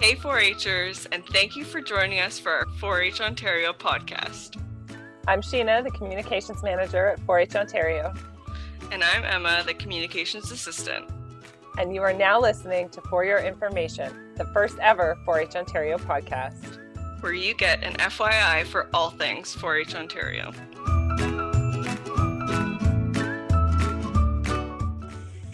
Hey 4-Hers, and thank you for joining us for our 4-H Ontario podcast. I'm Sheena, the Communications Manager at 4-H Ontario. And I'm Emma, the Communications Assistant. And you are now listening to For Your Information, the first ever 4-H Ontario podcast. Where you get an FYI for all things 4-H Ontario.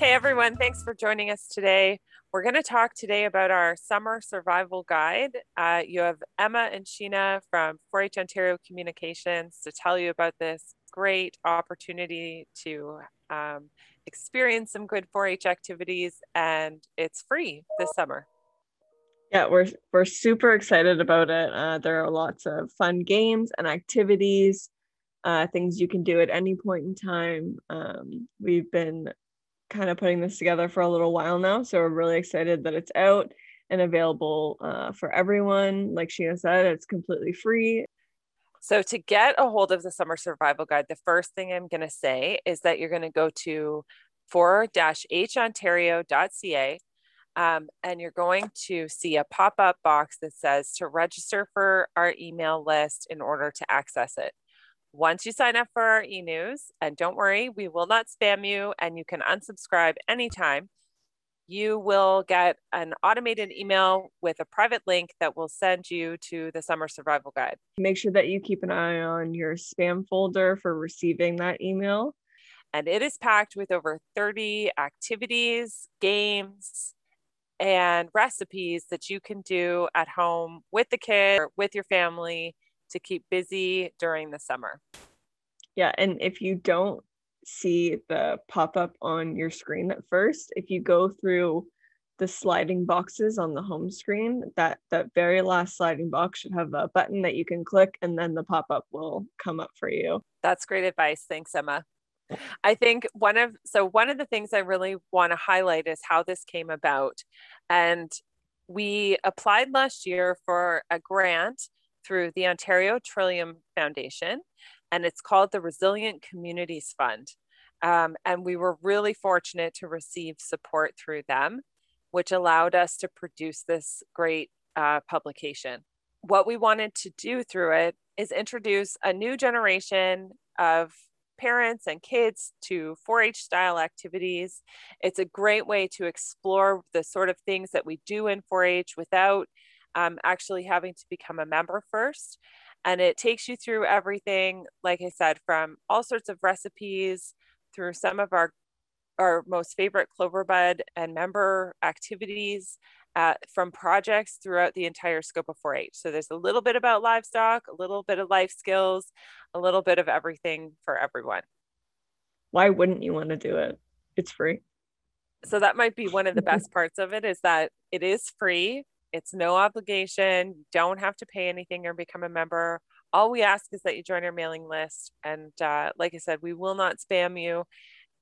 Hey everyone, thanks for joining us today. We're going to talk today about our summer survival guide. Uh, you have Emma and Sheena from 4 H Ontario Communications to tell you about this great opportunity to um, experience some good 4 H activities, and it's free this summer. Yeah, we're, we're super excited about it. Uh, there are lots of fun games and activities, uh, things you can do at any point in time. Um, we've been kind of putting this together for a little while now. So we're really excited that it's out and available uh, for everyone. Like Sheena said, it's completely free. So to get a hold of the Summer Survival Guide, the first thing I'm going to say is that you're going to go to 4-hontario.ca um, and you're going to see a pop-up box that says to register for our email list in order to access it. Once you sign up for our e news, and don't worry, we will not spam you and you can unsubscribe anytime, you will get an automated email with a private link that will send you to the summer survival guide. Make sure that you keep an eye on your spam folder for receiving that email. And it is packed with over 30 activities, games, and recipes that you can do at home with the kid or with your family to keep busy during the summer. Yeah, and if you don't see the pop up on your screen at first, if you go through the sliding boxes on the home screen, that that very last sliding box should have a button that you can click and then the pop up will come up for you. That's great advice. Thanks, Emma. I think one of so one of the things I really want to highlight is how this came about. And we applied last year for a grant through the Ontario Trillium Foundation, and it's called the Resilient Communities Fund. Um, and we were really fortunate to receive support through them, which allowed us to produce this great uh, publication. What we wanted to do through it is introduce a new generation of parents and kids to 4 H style activities. It's a great way to explore the sort of things that we do in 4 H without um, actually having to become a member first. And it takes you through everything, like I said, from all sorts of recipes through some of our our most favorite Cloverbud and member activities uh, from projects throughout the entire scope of 4-H. So there's a little bit about livestock, a little bit of life skills, a little bit of everything for everyone. Why wouldn't you want to do it? It's free. So that might be one of the best parts of it is that it is free. It's no obligation. You don't have to pay anything or become a member. All we ask is that you join our mailing list. And uh, like I said, we will not spam you.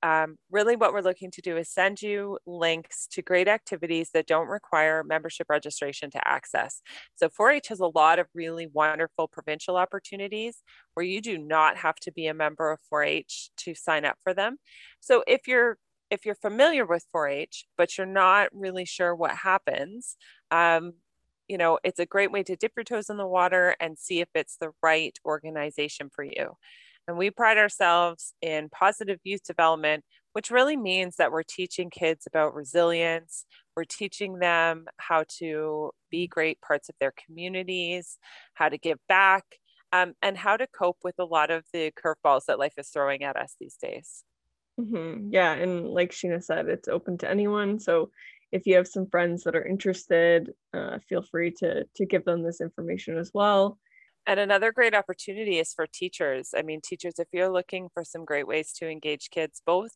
Um, really, what we're looking to do is send you links to great activities that don't require membership registration to access. So 4 H has a lot of really wonderful provincial opportunities where you do not have to be a member of 4 H to sign up for them. So if you're if you're familiar with 4-H, but you're not really sure what happens, um, you know, it's a great way to dip your toes in the water and see if it's the right organization for you. And we pride ourselves in positive youth development, which really means that we're teaching kids about resilience. We're teaching them how to be great parts of their communities, how to give back, um, and how to cope with a lot of the curveballs that life is throwing at us these days. Mm-hmm. Yeah, and like Sheena said, it's open to anyone. So if you have some friends that are interested, uh, feel free to to give them this information as well. And another great opportunity is for teachers. I mean, teachers, if you're looking for some great ways to engage kids, both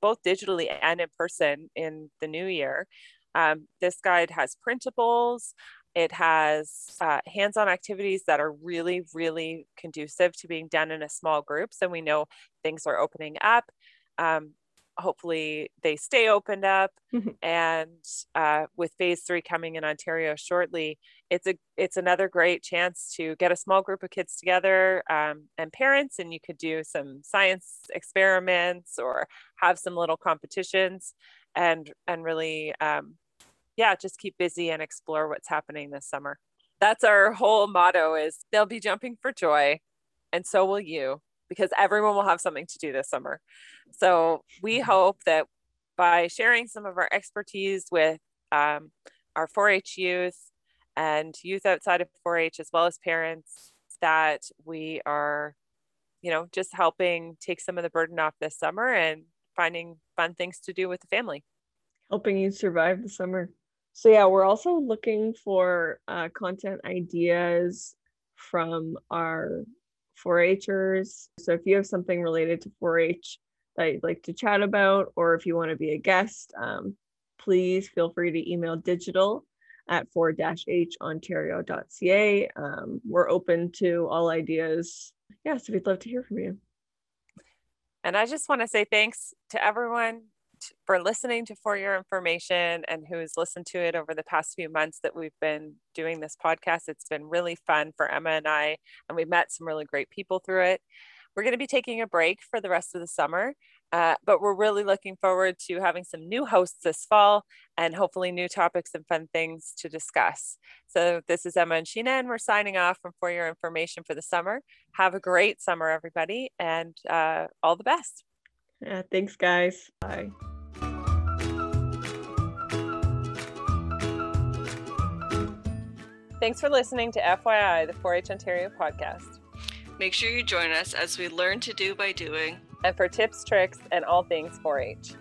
both digitally and in person in the new year, um, this guide has printables. It has uh, hands on activities that are really, really conducive to being done in a small group. So we know things are opening up um, hopefully they stay opened up mm-hmm. and uh, with phase three coming in ontario shortly it's a it's another great chance to get a small group of kids together um, and parents and you could do some science experiments or have some little competitions and and really um, yeah, just keep busy and explore what's happening this summer. That's our whole motto is they'll be jumping for joy and so will you because everyone will have something to do this summer. So we hope that by sharing some of our expertise with um, our 4-H youth and youth outside of 4-H as well as parents that we are you know just helping take some of the burden off this summer and finding fun things to do with the family. Helping you survive the summer. So yeah we're also looking for uh, content ideas from our 4-hers so if you have something related to 4-h that you'd like to chat about or if you want to be a guest um, please feel free to email digital at 4-hontario.ca. Um, we're open to all ideas. Yeah, so we'd love to hear from you. And I just want to say thanks to everyone for listening to For Your Information and who's listened to it over the past few months that we've been doing this podcast. It's been really fun for Emma and I, and we've met some really great people through it. We're going to be taking a break for the rest of the summer, uh, but we're really looking forward to having some new hosts this fall and hopefully new topics and fun things to discuss. So, this is Emma and Sheena, and we're signing off from For Your Information for the summer. Have a great summer, everybody, and uh, all the best. Yeah, thanks, guys. Bye. Thanks for listening to FYI, the 4 H Ontario podcast. Make sure you join us as we learn to do by doing. And for tips, tricks, and all things 4 H.